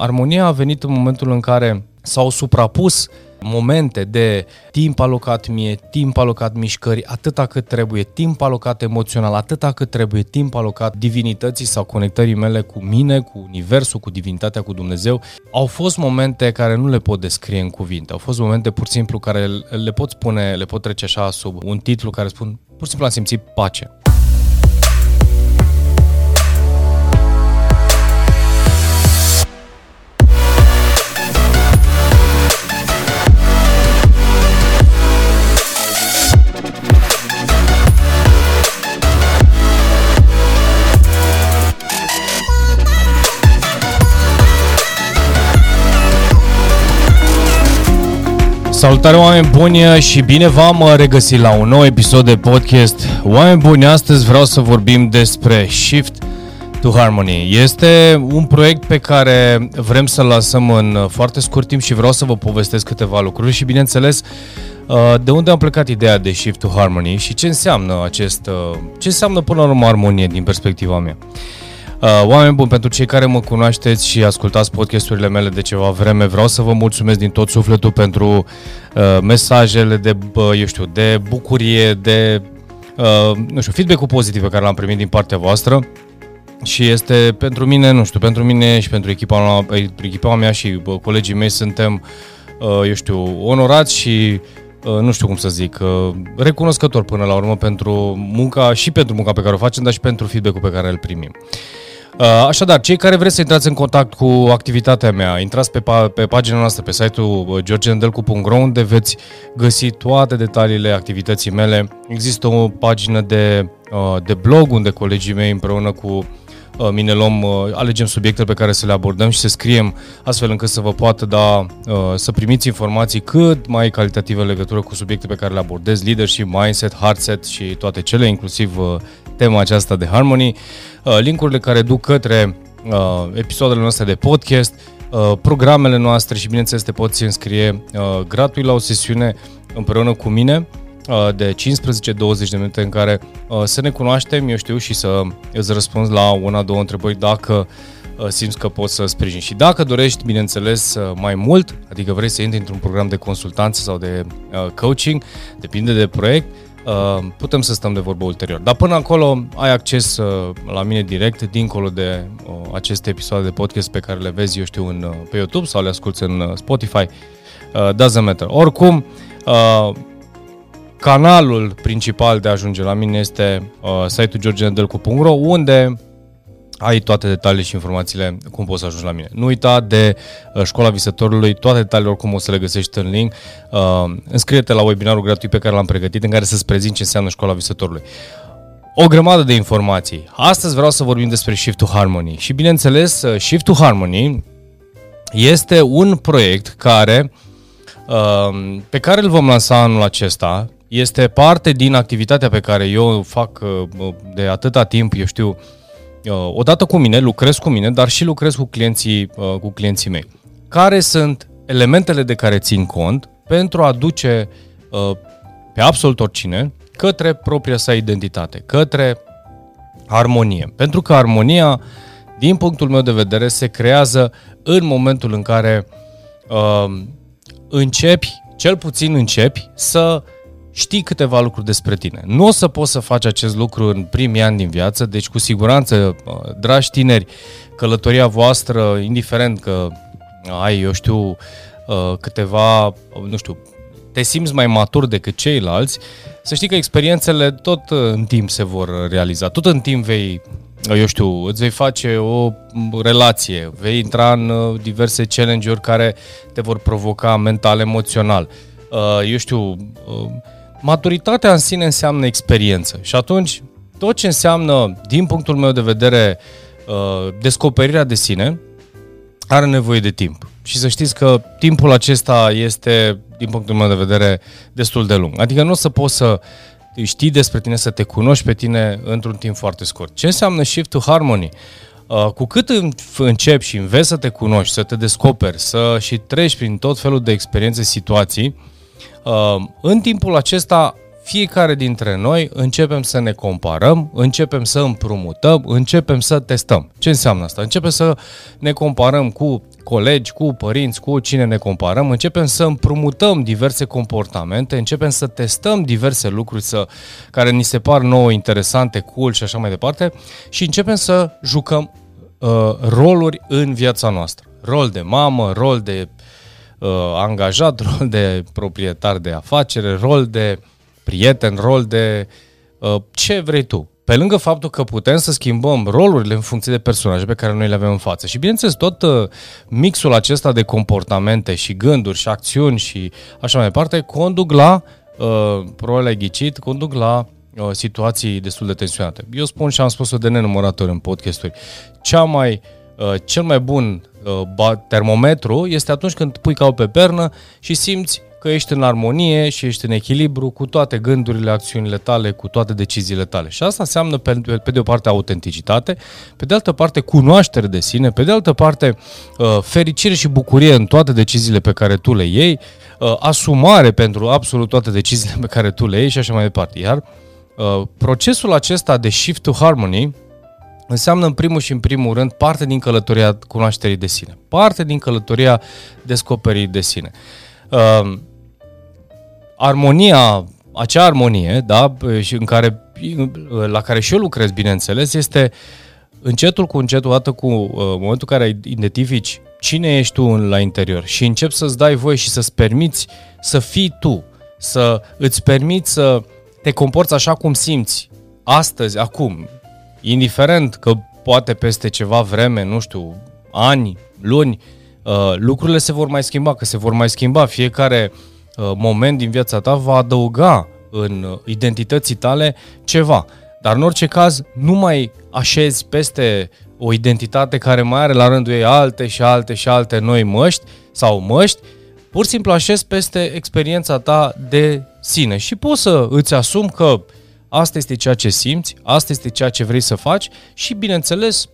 Armonia a venit în momentul în care s-au suprapus momente de timp alocat mie, timp alocat mișcării, atâta cât trebuie, timp alocat emoțional, atâta cât trebuie, timp alocat divinității sau conectării mele cu mine, cu universul, cu divinitatea, cu Dumnezeu. Au fost momente care nu le pot descrie în cuvinte, au fost momente pur și simplu care le pot spune, le pot trece așa sub un titlu care spun pur și simplu am simțit pace. Salutare oameni buni și bine v-am regăsit la un nou episod de podcast. Oameni buni, astăzi vreau să vorbim despre Shift to Harmony. Este un proiect pe care vrem să-l lăsăm în foarte scurt timp și vreau să vă povestesc câteva lucruri și bineînțeles de unde am plecat ideea de Shift to Harmony și ce înseamnă acest, ce înseamnă până la urmă armonie din perspectiva mea. Uh, oameni buni, pentru cei care mă cunoașteți și ascultați podcasturile mele de ceva vreme, vreau să vă mulțumesc din tot sufletul pentru uh, mesajele de, uh, eu știu, de bucurie, de, uh, nu știu, feedback-ul pozitiv pe care l-am primit din partea voastră. Și este pentru mine, nu știu, pentru mine și pentru echipa, echipa mea și bă, colegii mei suntem, uh, eu știu, onorați și uh, nu știu cum să zic, uh, recunoscători până la urmă pentru munca și pentru munca pe care o facem, dar și pentru feedback-ul pe care îl primim. Uh, așadar, cei care vreți să intrați în contact cu activitatea mea, intrați pe, pa- pe pagina noastră, pe site-ul uh, georgendelcu.ro unde veți găsi toate detaliile activității mele. Există o pagină de, uh, de blog unde colegii mei împreună cu mine luăm, alegem subiectele pe care să le abordăm și să scriem astfel încât să vă poată da, să primiți informații cât mai calitative în legătură cu subiecte pe care le abordez, leadership, mindset, heartset și toate cele, inclusiv tema aceasta de Harmony. Uh, linkurile care duc către uh, episoadele noastre de podcast, uh, programele noastre și bineînțeles te poți înscrie gratuit la o sesiune împreună cu mine de 15-20 de minute în care să ne cunoaștem, eu știu, și să îți răspunzi la una, două întrebări dacă simți că poți să sprijini. Și dacă dorești, bineînțeles, mai mult, adică vrei să intri într-un program de consultanță sau de coaching, depinde de proiect, Uh, putem să stăm de vorbă ulterior. Dar până acolo ai acces uh, la mine direct, dincolo de uh, aceste episoade de podcast pe care le vezi, eu știu, în, pe YouTube sau le asculti în Spotify. Doesn't matter. Oricum, canalul principal de a ajunge la mine este site-ul georgenedelcu.ro unde ai toate detaliile și informațiile cum poți să ajungi la mine. Nu uita de uh, Școala Visătorului, toate detaliile oricum o să le găsești în link. Uh, înscrie-te la webinarul gratuit pe care l-am pregătit în care să-ți prezint ce înseamnă Școala Visătorului. O grămadă de informații. Astăzi vreau să vorbim despre Shift to Harmony și bineînțeles uh, Shift to Harmony este un proiect care uh, pe care îl vom lansa anul acesta. Este parte din activitatea pe care eu fac uh, de atâta timp, eu știu, uh, odată cu mine, lucrez cu mine, dar și lucrez cu clienții, uh, cu clienții mei. Care sunt elementele de care țin cont pentru a duce uh, pe absolut oricine către propria sa identitate, către armonie. Pentru că armonia, din punctul meu de vedere, se creează în momentul în care uh, începi, cel puțin începi, să uh, știi câteva lucruri despre tine. Nu o să poți să faci acest lucru în primii ani din viață, deci cu siguranță, dragi tineri, călătoria voastră, indiferent că ai, eu știu, uh, câteva, nu știu, te simți mai matur decât ceilalți, să știi că experiențele tot în timp se vor realiza. Tot în timp vei, eu știu, îți vei face o relație, vei intra în uh, diverse challenge-uri care te vor provoca mental, emoțional. Uh, eu știu, maturitatea în sine înseamnă experiență și atunci tot ce înseamnă, din punctul meu de vedere, uh, descoperirea de sine, are nevoie de timp. Și să știți că timpul acesta este, din punctul meu de vedere, destul de lung. Adică nu o să poți să știi despre tine, să te cunoști pe tine într-un timp foarte scurt. Ce înseamnă Shift to Harmony? Uh, cu cât începi și înveți să te cunoști, să te descoperi, să și treci prin tot felul de experiențe, situații, Uh, în timpul acesta, fiecare dintre noi începem să ne comparăm, începem să împrumutăm, începem să testăm. Ce înseamnă asta? Începem să ne comparăm cu colegi, cu părinți, cu cine ne comparăm, începem să împrumutăm diverse comportamente, începem să testăm diverse lucruri să, care ni se par nouă interesante, cool și așa mai departe și începem să jucăm uh, roluri în viața noastră. Rol de mamă, rol de uh, angajat, rol de proprietar de afacere, rol de prieten, rol de uh, ce vrei tu. Pe lângă faptul că putem să schimbăm rolurile în funcție de personaje pe care noi le avem în față. Și bineînțeles, tot uh, mixul acesta de comportamente și gânduri și acțiuni și așa mai departe conduc la, uh, probabil ai ghicit, conduc la uh, situații destul de tensionate. Eu spun și am spus-o de nenumărate ori în podcasturi, cea mai, uh, cel mai bun uh, termometru este atunci când pui ca pe pernă și simți că ești în armonie și ești în echilibru cu toate gândurile, acțiunile tale, cu toate deciziile tale. Și asta înseamnă, pe, pe de o parte, autenticitate, pe de altă parte, cunoaștere de sine, pe de altă parte, uh, fericire și bucurie în toate deciziile pe care tu le iei, uh, asumare pentru absolut toate deciziile pe care tu le iei și așa mai departe. Iar uh, procesul acesta de shift to harmony, înseamnă în primul și în primul rând parte din călătoria cunoașterii de sine, parte din călătoria descoperirii de sine. Uh, armonia, acea armonie, da, și în care, la care și eu lucrez, bineînțeles, este încetul cu încetul, odată cu uh, momentul în care identifici cine ești tu la interior și începi să-ți dai voie și să-ți permiți să fii tu, să îți permiți să te comporți așa cum simți astăzi, acum, indiferent că poate peste ceva vreme, nu știu, ani, luni, uh, lucrurile se vor mai schimba, că se vor mai schimba. Fiecare uh, Uh, moment din viața ta va adăuga în uh, identității tale ceva. Dar în orice caz, nu mai așezi peste o identitate care mai are la rândul ei alte și alte și alte noi măști sau măști, pur și simplu așezi peste experiența ta de sine și poți să îți asumi că asta este ceea ce simți, asta este ceea ce vrei să faci și, bineînțeles,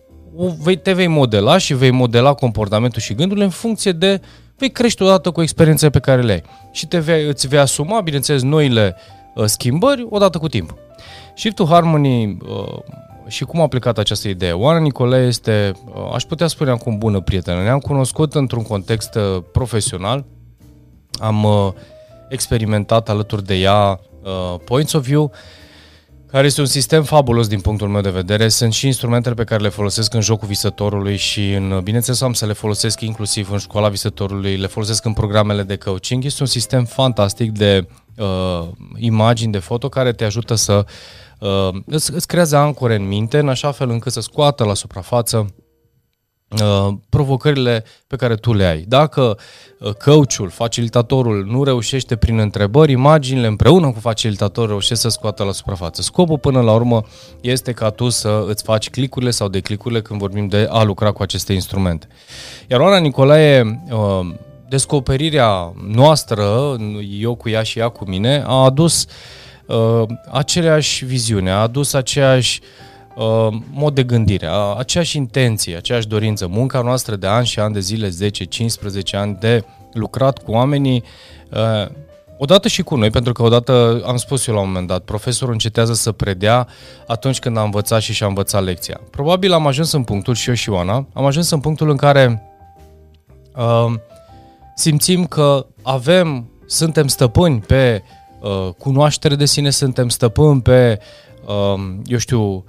te vei modela și vei modela comportamentul și gândurile în funcție de vei crește odată cu experiențele pe care le ai și te vei, îți vei asuma, bineînțeles, noile uh, schimbări odată cu timp. Shift to Harmony uh, și cum a plecat această idee? Oana Nicolae este, uh, aș putea spune acum, bună prietenă. Ne-am cunoscut într-un context uh, profesional, am uh, experimentat alături de ea uh, Points of View, care este un sistem fabulos din punctul meu de vedere. Sunt și instrumentele pe care le folosesc în jocul visătorului și în, bineînțeles am să le folosesc inclusiv în școala visătorului, le folosesc în programele de coaching. Este un sistem fantastic de uh, imagini, de foto care te ajută să uh, îți, îți creează ancore în minte în așa fel încât să scoată la suprafață Uh, provocările pe care tu le ai. Dacă uh, coachul, facilitatorul nu reușește prin întrebări, imaginile împreună cu facilitatorul reușesc să scoată la suprafață. Scopul până la urmă este ca tu să îți faci clicurile sau declicurile când vorbim de a lucra cu aceste instrumente. Iar Oana Nicolae, uh, descoperirea noastră, eu cu ea și ea cu mine, a adus aceleași viziune, a adus aceeași uh, uh, mod de gândire, aceeași intenție, aceeași dorință. Munca noastră de ani și ani de zile, 10-15 ani de lucrat cu oamenii, uh, odată și cu noi, pentru că odată am spus eu la un moment dat, profesorul încetează să predea atunci când a învățat și și-a învățat lecția. Probabil am ajuns în punctul, și eu și Oana, am ajuns în punctul în care uh, simțim că avem, suntem stăpâni pe uh, cunoaștere de sine, suntem stăpâni pe, uh, eu știu,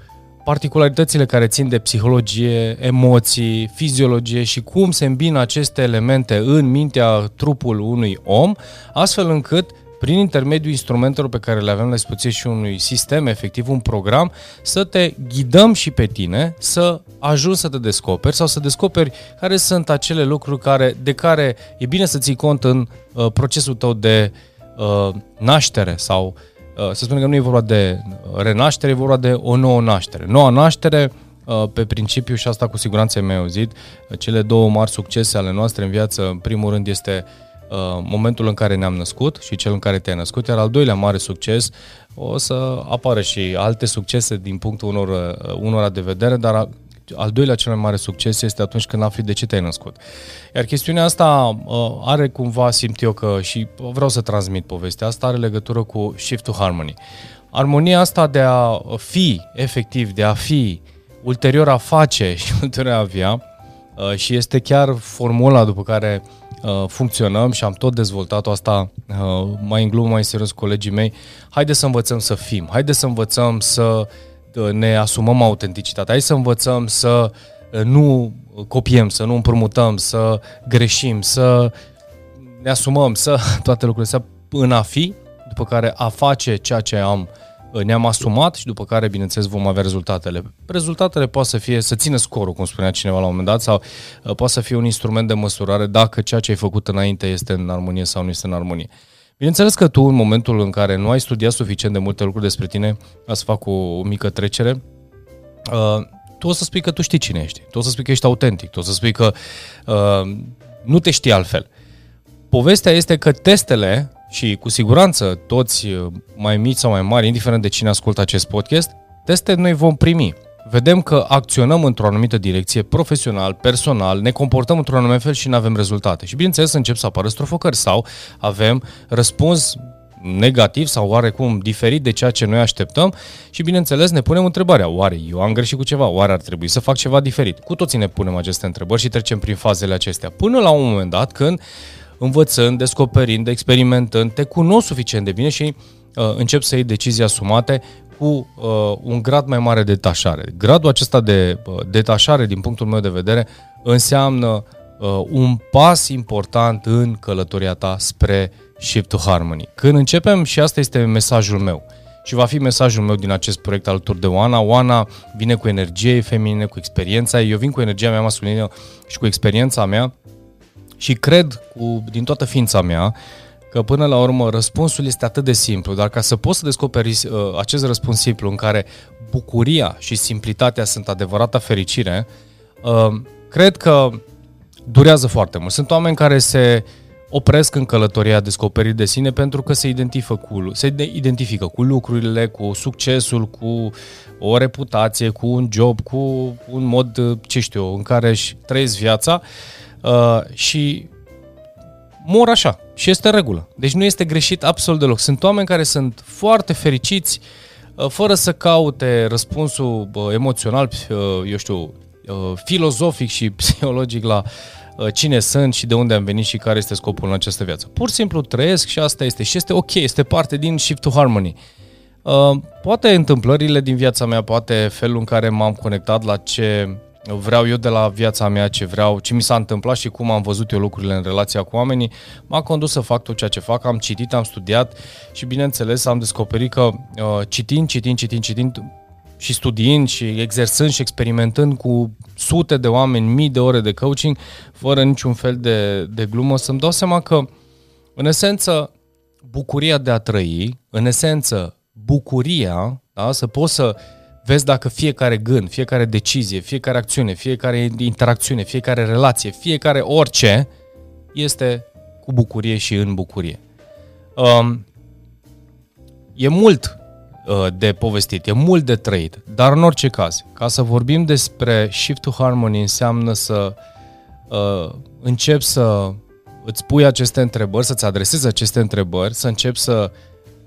particularitățile care țin de psihologie, emoții, fiziologie și cum se îmbină aceste elemente în mintea, trupul unui om, astfel încât prin intermediul instrumentelor pe care le avem la dispoziție și unui sistem, efectiv un program, să te ghidăm și pe tine, să ajungi să te descoperi sau să descoperi care sunt acele lucruri care, de care e bine să ții cont în uh, procesul tău de uh, naștere sau uh, Uh, să spunem că nu e vorba de renaștere, e vorba de o nouă naștere. Noua naștere, uh, pe principiu, și asta cu siguranță ai auzit, uh, cele două mari succese ale noastre în viață, în primul rând este momentul în care ne-am născut și cel în care te-ai născut, iar al doilea mare succes o să apară și alte succese din punctul unor, unora de vedere, dar al doilea cel mai mare succes este atunci când afli de ce te-ai născut. Iar chestiunea asta uh, are cumva, simt eu că, și vreau să transmit povestea asta, are legătură cu Shift to Harmony. Armonia asta de a fi, efectiv, de a fi, ulterior a face și ulterior a avea, uh, și este chiar formula după care uh, funcționăm și am tot dezvoltat-o asta uh, mai în glumă, mai serios colegii mei. Haide să învățăm să fim, haide să învățăm să ne asumăm autenticitatea, hai să învățăm să nu copiem, să nu împrumutăm, să greșim, să ne asumăm, să toate lucrurile, să în a fi, după care a face ceea ce am ne-am asumat și după care, bineînțeles, vom avea rezultatele. Rezultatele poate să fie să țină scorul, cum spunea cineva la un moment dat, sau uh, poate să fie un instrument de măsurare dacă ceea ce ai făcut înainte este în armonie sau nu este în armonie. Bineînțeles că tu, în momentul în care nu ai studiat suficient de multe lucruri despre tine, a să fac o, o mică trecere, uh, tu o să spui că tu știi cine ești, tu o să spui că ești autentic, tu o să spui că uh, nu te știi altfel. Povestea este că testele și cu siguranță toți uh, mai mici sau mai mari, indiferent de cine ascultă acest podcast, teste noi vom primi. Vedem că acționăm într-o anumită direcție, profesional, personal, ne comportăm într-un anumit fel și nu avem rezultate. Și bineînțeles încep să apară strofocări sau avem răspuns negativ sau oarecum diferit de ceea ce noi așteptăm și bineînțeles ne punem întrebarea, oare eu am greșit cu ceva, oare ar trebui să fac ceva diferit? Cu toții ne punem aceste întrebări și trecem prin fazele acestea până la un moment dat când învățând, descoperind, experimentând, te cunosc suficient de bine și uh, încep să iei decizii asumate cu uh, un grad mai mare de detașare. Gradul acesta de uh, detașare, din punctul meu de vedere, înseamnă uh, un pas important în călătoria ta spre Shift to Harmony. Când începem, și asta este mesajul meu, și va fi mesajul meu din acest proiect alături de Oana. Oana vine cu energie feminine, cu experiența Eu vin cu energia mea masculină și cu experiența mea și cred cu, din toată ființa mea că până la urmă răspunsul este atât de simplu, dar ca să poți să descoperi uh, acest răspuns simplu în care bucuria și simplitatea sunt adevărata fericire, uh, cred că durează foarte mult. Sunt oameni care se opresc în călătoria descoperit de sine pentru că se identifică cu, se identifică cu lucrurile, cu succesul, cu o reputație, cu un job, cu un mod, ce știu eu, în care își trăiesc viața Uh, și mor așa și este regulă. Deci nu este greșit absolut deloc. Sunt oameni care sunt foarte fericiți uh, fără să caute răspunsul uh, emoțional, uh, eu știu, uh, filozofic și psihologic la uh, cine sunt și de unde am venit și care este scopul în această viață. Pur și simplu trăiesc și asta este. Și este ok, este parte din Shift to Harmony. Uh, poate întâmplările din viața mea, poate felul în care m-am conectat la ce vreau eu de la viața mea, ce vreau, ce mi s-a întâmplat și cum am văzut eu lucrurile în relația cu oamenii, m-a condus să fac tot ceea ce fac, am citit, am studiat și bineînțeles am descoperit că uh, citind, citind, citind, citind și studiind și exersând și experimentând cu sute de oameni, mii de ore de coaching, fără niciun fel de, de glumă, să-mi dau seama că, în esență, bucuria de a trăi, în esență, bucuria, da, să poți să Vezi dacă fiecare gând, fiecare decizie, fiecare acțiune, fiecare interacțiune, fiecare relație, fiecare orice este cu bucurie și în bucurie. Um, e mult uh, de povestit, e mult de trăit, dar în orice caz, ca să vorbim despre Shift to Harmony înseamnă să uh, începi să îți pui aceste întrebări, să-ți adresezi aceste întrebări, să începi să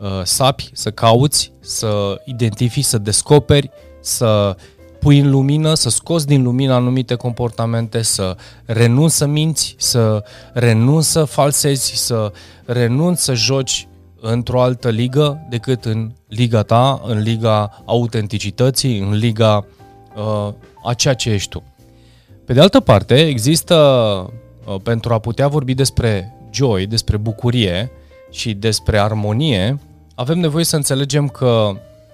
uh, sapi, să cauți, să identifici, să descoperi, să pui în lumină, să scoți din lumină anumite comportamente, să renunți să minți, să renunți să falsezi, să renunți să joci într-o altă ligă decât în liga ta, în liga autenticității, în liga uh, a ceea ce ești tu. Pe de altă parte, există, uh, pentru a putea vorbi despre joy, despre bucurie și despre armonie, avem nevoie să înțelegem că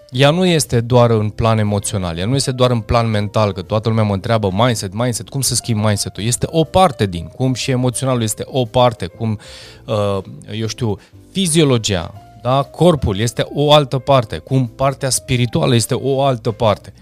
ea nu este doar în plan emoțional, ea nu este doar în plan mental, că toată lumea mă întreabă mindset, mindset, cum să schimb mindset-ul. Este o parte din, cum și emoționalul este o parte, cum, uh, eu știu, fiziologia, da? corpul este o altă parte, cum partea spirituală este o altă parte.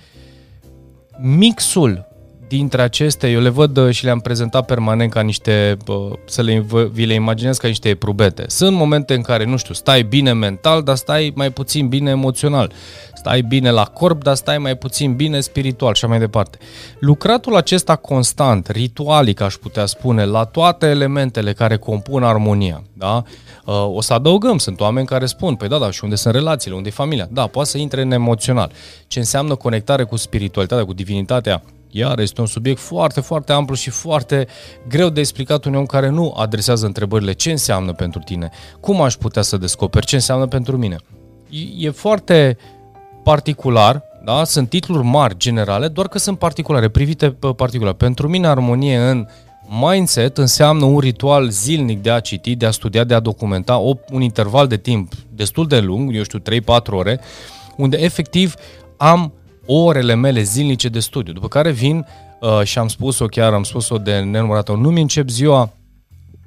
Mixul dintre acestea, eu le văd uh, și le-am prezentat permanent ca niște, să le, vi le imaginez ca niște eprubete. Sunt momente în care, nu știu, stai bine mental, dar stai mai puțin bine emoțional. Stai bine la corp, dar stai mai puțin bine spiritual și mai departe. Lucratul acesta constant, ritualic, aș putea spune, la toate elementele care compun armonia, da? Uh, o să adăugăm, sunt oameni care spun, păi da, da, și unde sunt relațiile, unde e familia? Da, poate să intre în emoțional. Ce înseamnă conectare cu spiritualitatea, cu divinitatea? Iar este un subiect foarte, foarte amplu și foarte greu de explicat unui om care nu adresează întrebările ce înseamnă pentru tine, cum aș putea să descoper ce înseamnă pentru mine. E, e foarte particular, da? sunt titluri mari, generale, doar că sunt particulare, privite pe particular. Pentru mine armonie în mindset înseamnă un ritual zilnic de a citi, de a studia, de a documenta o, un interval de timp destul de lung, eu știu, 3-4 ore, unde efectiv am orele mele zilnice de studiu, după care vin uh, și am spus-o chiar, am spus-o de nenumărată nu-mi încep ziua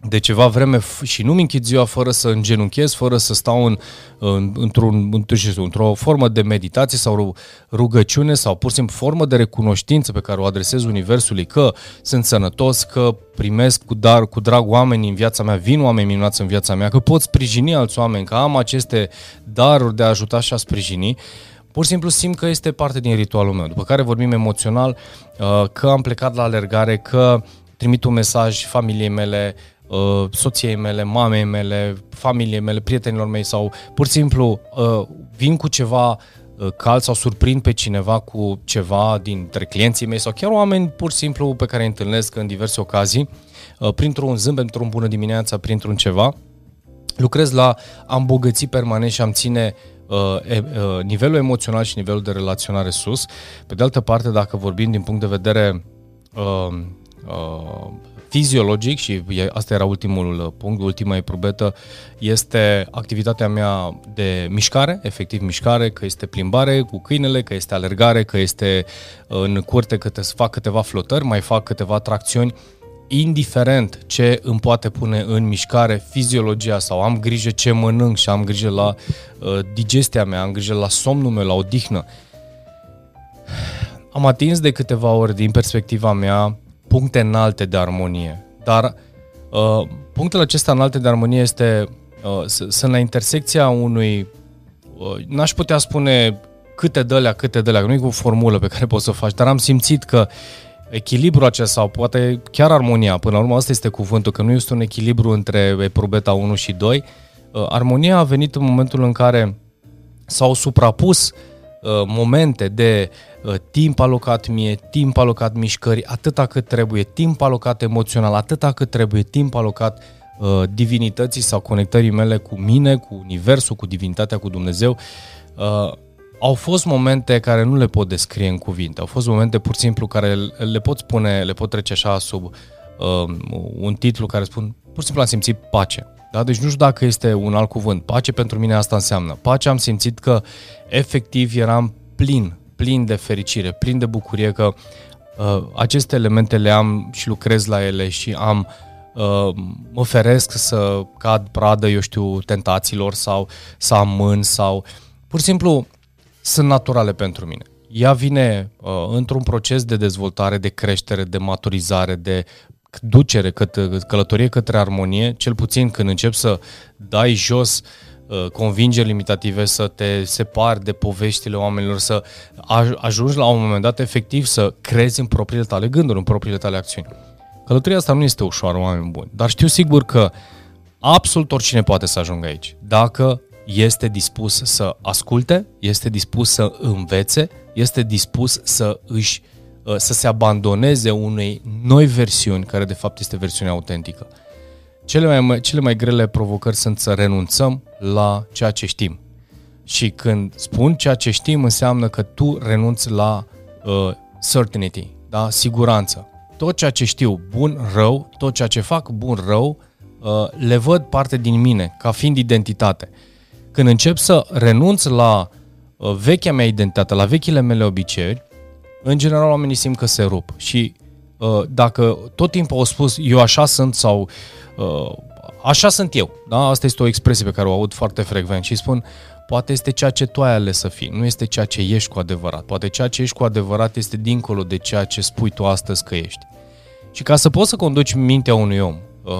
de ceva vreme și nu-mi închid ziua fără să îngenunchez, fără să stau în, în, într-un, într-o formă de meditație sau rugăciune sau pur și simplu formă de recunoștință pe care o adresez Universului că sunt sănătos, că primesc cu dar, cu drag oameni în viața mea, vin oameni minunați în viața mea, că pot sprijini alți oameni, că am aceste daruri de a ajuta și a sprijini. Pur și simplu simt că este parte din ritualul meu. După care vorbim emoțional, uh, că am plecat la alergare, că trimit un mesaj familiei mele, uh, soției mele, mamei mele, familiei mele, prietenilor mei sau pur și simplu uh, vin cu ceva cald sau surprind pe cineva cu ceva dintre clienții mei sau chiar oameni pur și simplu pe care îi întâlnesc în diverse ocazii, printr-un zâmbet, printr-un bună dimineața, printr-un ceva, lucrez la a îmbogăți permanent și am ține uh, uh, nivelul emoțional și nivelul de relaționare sus. Pe de altă parte, dacă vorbim din punct de vedere uh, uh, fiziologic și asta era ultimul punct, ultima eprobetă, este activitatea mea de mișcare, efectiv mișcare, că este plimbare cu câinele, că este alergare, că este în curte că te fac câteva flotări, mai fac câteva tracțiuni indiferent ce îmi poate pune în mișcare fiziologia sau am grijă ce mănânc și am grijă la uh, digestia mea, am grijă la somnul meu, la odihnă, am atins de câteva ori din perspectiva mea puncte înalte de armonie. Dar uh, punctele acestea înalte de armonie este, uh, sunt la intersecția unui, uh, n-aș putea spune câte dălea, câte dălea, nu e cu o formulă pe care poți să o faci, dar am simțit că echilibru acesta sau poate chiar armonia, până la urmă asta este cuvântul, că nu este un echilibru între eprubeta 1 și 2, uh, armonia a venit în momentul în care s-au suprapus uh, momente de uh, timp alocat mie, timp alocat mișcării, atâta cât trebuie, timp alocat emoțional, atâta cât trebuie, timp alocat divinității sau conectării mele cu mine, cu universul, cu divinitatea, cu Dumnezeu au fost momente care nu le pot descrie în cuvinte, au fost momente pur și simplu care le pot spune, le pot trece așa sub uh, un titlu care spun, pur și simplu am simțit pace. Da? Deci nu știu dacă este un alt cuvânt. Pace pentru mine asta înseamnă. Pace am simțit că efectiv eram plin, plin de fericire, plin de bucurie că uh, aceste elemente le am și lucrez la ele și am uh, mă feresc să cad pradă, eu știu, tentațiilor sau să am mâni sau pur și simplu sunt naturale pentru mine. Ea vine uh, într-un proces de dezvoltare, de creștere, de maturizare, de ducere, către, călătorie către armonie, cel puțin când încep să dai jos uh, convingeri limitative, să te separi de poveștile oamenilor, să ajungi la un moment dat efectiv să crezi în propriile tale gânduri, în propriile tale acțiuni. Călătoria asta nu este ușoară, oameni buni, dar știu sigur că absolut oricine poate să ajungă aici, dacă este dispus să asculte, este dispus să învețe, este dispus să își uh, să se abandoneze unei noi versiuni, care de fapt este versiunea autentică. Cele mai, cele mai grele provocări sunt să renunțăm la ceea ce știm. Și când spun ceea ce știm, înseamnă că tu renunți la uh, certainty, da? siguranță. Tot ceea ce știu, bun, rău, tot ceea ce fac, bun, rău, uh, le văd parte din mine, ca fiind identitate. Când încep să renunț la uh, vechea mea identitate, la vechile mele obiceiuri, în general oamenii simt că se rup. Și uh, dacă tot timpul au spus eu așa sunt sau uh, așa sunt eu, da? asta este o expresie pe care o aud foarte frecvent și spun poate este ceea ce tu ai ales să fii, nu este ceea ce ești cu adevărat. Poate ceea ce ești cu adevărat este dincolo de ceea ce spui tu astăzi că ești. Și ca să poți să conduci mintea unui om uh,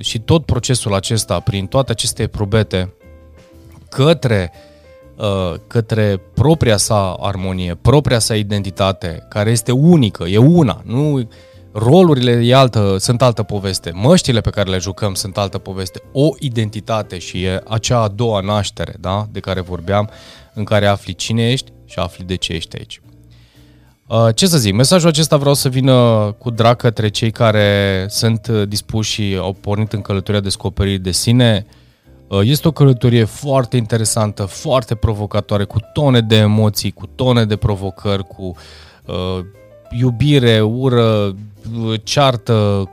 și tot procesul acesta, prin toate aceste probete, către, uh, către propria sa armonie, propria sa identitate, care este unică, e una, nu rolurile e altă, sunt altă poveste, măștile pe care le jucăm sunt altă poveste, o identitate și e acea a doua naștere, da, de care vorbeam, în care afli cine ești și afli de ce ești aici. Uh, ce să zic, mesajul acesta vreau să vină cu drag către cei care sunt dispuși și au pornit în călătoria descoperiri de sine. Uh, este o călătorie foarte interesantă, foarte provocatoare, cu tone de emoții, cu tone de provocări, cu uh, iubire, ură, ceartă,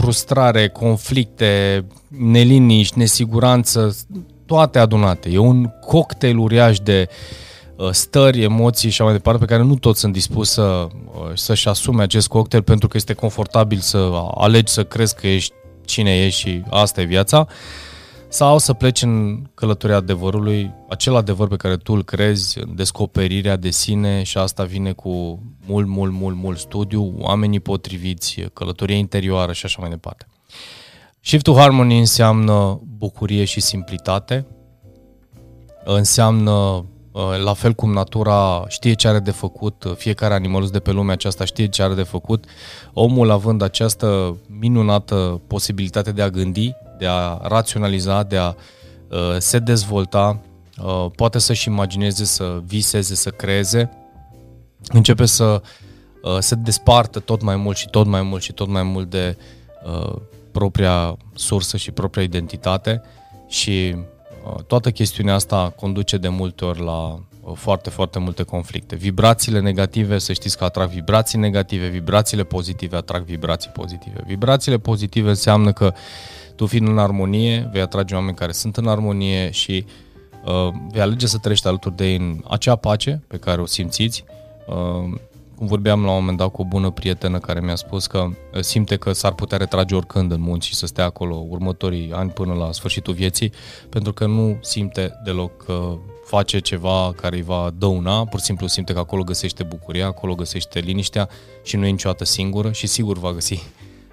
frustrare, conflicte, neliniști, nesiguranță, toate adunate. E un cocktail uriaș de uh, stări, emoții și așa mai departe, pe care nu toți sunt dispus să, uh, să-și asume acest cocktail pentru că este confortabil să alegi să crezi că ești cine ești și asta e viața. Uh, sau să pleci în călătoria adevărului, acel adevăr pe care tu îl crezi, descoperirea de sine și asta vine cu mult, mult, mult, mult studiu, oamenii potriviți, călătoria interioară și așa mai departe. Shift to Harmony înseamnă bucurie și simplitate, înseamnă uh, la fel cum natura știe ce are de făcut, fiecare animalus de pe lumea aceasta știe ce are de făcut, omul având această minunată posibilitate de a gândi, de a raționaliza, de a uh, se dezvolta, uh, poate să-și imagineze, să viseze, să creeze, începe să uh, se despartă tot mai mult și tot mai mult și tot mai mult de uh, propria sursă și propria identitate și uh, toată chestiunea asta conduce de multe ori la uh, foarte, foarte multe conflicte. Vibrațiile negative, să știți că atrag vibrații negative, vibrațiile pozitive atrag vibrații pozitive. Vibrațiile pozitive înseamnă că uh, tu fiind în armonie, vei atrage oameni care sunt în armonie și uh, vei alege să trăiești alături de ei în acea pace pe care o simțiți. Uh, cum vorbeam la un moment dat cu o bună prietenă care mi-a spus că uh, simte că s-ar putea retrage oricând în munți și să stea acolo următorii ani până la sfârșitul vieții, pentru că nu simte deloc că face ceva care îi va dăuna, pur și simplu simte că acolo găsește bucuria, acolo găsește liniștea și nu e niciodată singură și sigur va găsi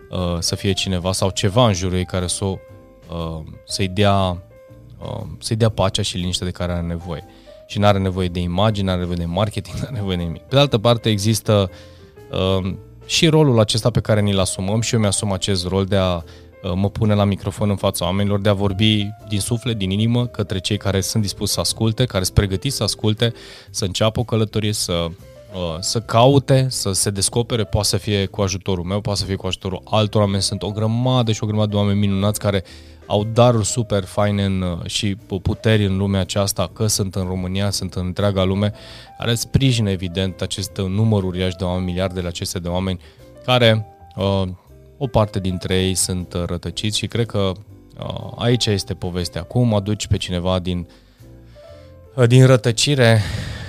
uh, să fie cineva sau ceva în jurul ei care să, uh, să-i, dea, uh, să-i dea pacea și liniștea de care are nevoie. Și nu are nevoie de imagine, nu are nevoie de marketing, nu are nevoie de nimic. Pe de altă parte există uh, și rolul acesta pe care ni-l asumăm și eu mi-asum acest rol de a uh, mă pune la microfon în fața oamenilor, de a vorbi din suflet, din inimă, către cei care sunt dispuși să asculte, care sunt pregătiți să asculte, să înceapă o călătorie, să Uh, să caute, să se descopere, poate să fie cu ajutorul meu, poate să fie cu ajutorul altor oameni. Sunt o grămadă și o grămadă de oameni minunați care au daruri super faine în, uh, și puteri în lumea aceasta, că sunt în România, sunt în întreaga lume, care sprijină evident acest număr uriaș de oameni, miliardele acestea de oameni, care uh, o parte dintre ei sunt rătăciți și cred că uh, aici este povestea. Cum aduci pe cineva din, uh, din rătăcire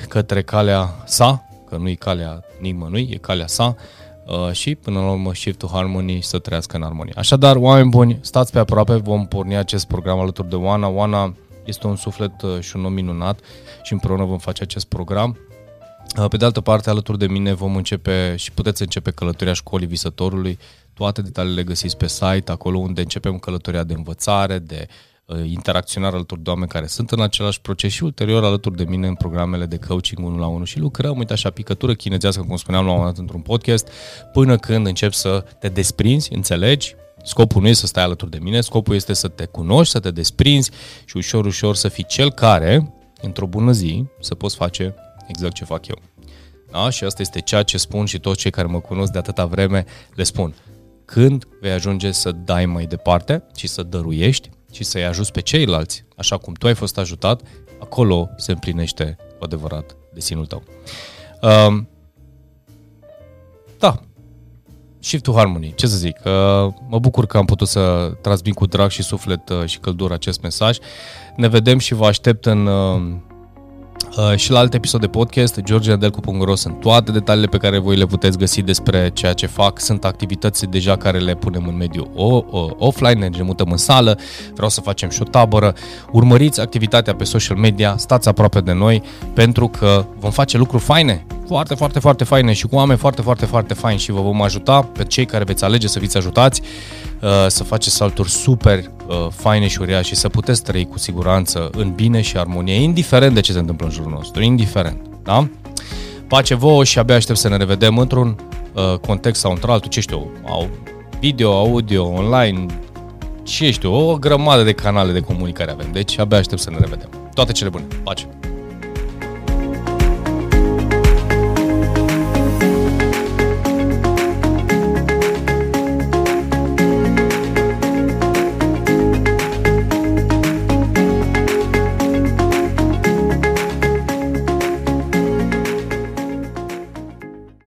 către calea sa, că nu e calea nimănui, e calea sa uh, și până la urmă Shift to Harmony să trăiască în armonie. Așadar, oameni buni, stați pe aproape, vom porni acest program alături de Oana. Oana este un suflet uh, și un om minunat și împreună vom face acest program. Uh, pe de altă parte, alături de mine vom începe și puteți începe călătoria școlii visătorului. Toate detaliile găsiți pe site, acolo unde începem călătoria de învățare, de Uh, interacționare alături de oameni care sunt în același proces și ulterior alături de mine în programele de coaching 1 la 1 și lucrăm, uite așa, picătură chinezească, cum spuneam la un moment dat într-un podcast, până când începi să te desprinzi, înțelegi, Scopul nu este să stai alături de mine, scopul este să te cunoști, să te desprinzi și ușor, ușor să fii cel care, într-o bună zi, să poți face exact ce fac eu. Da? Și asta este ceea ce spun și toți cei care mă cunosc de atâta vreme le spun. Când vei ajunge să dai mai departe și să dăruiești, și să-i ajuți pe ceilalți, așa cum tu ai fost ajutat, acolo se împlinește cu adevărat destinul tău. Uh, da, Shift to Harmony, ce să zic, uh, mă bucur că am putut să transmit cu drag și suflet uh, și căldură acest mesaj. Ne vedem și vă aștept în, uh, uh, și la alte episoade de podcast, georgiadelcu.ro sunt toate detaliile pe care voi le puteți găsi despre ceea ce fac. Sunt activități deja care le punem în mediul o, o, offline, ne mutăm în sală, vreau să facem și o tabără. Urmăriți activitatea pe social media, stați aproape de noi pentru că vom face lucruri faine, foarte, foarte, foarte faine și cu oameni foarte, foarte, foarte faini și vă vom ajuta pe cei care veți alege să fiți ajutați uh, să faceți salturi super uh, faine și uriașe și să puteți trăi cu siguranță în bine și armonie, indiferent de ce se întâmplă în jurul nostru, indiferent, da? Pace vouă și abia aștept să ne revedem într-un uh, context sau într-altul, ce știu, au video, audio, online, ce știu, o grămadă de canale de comunicare avem, deci abia aștept să ne revedem. Toate cele bune, pace!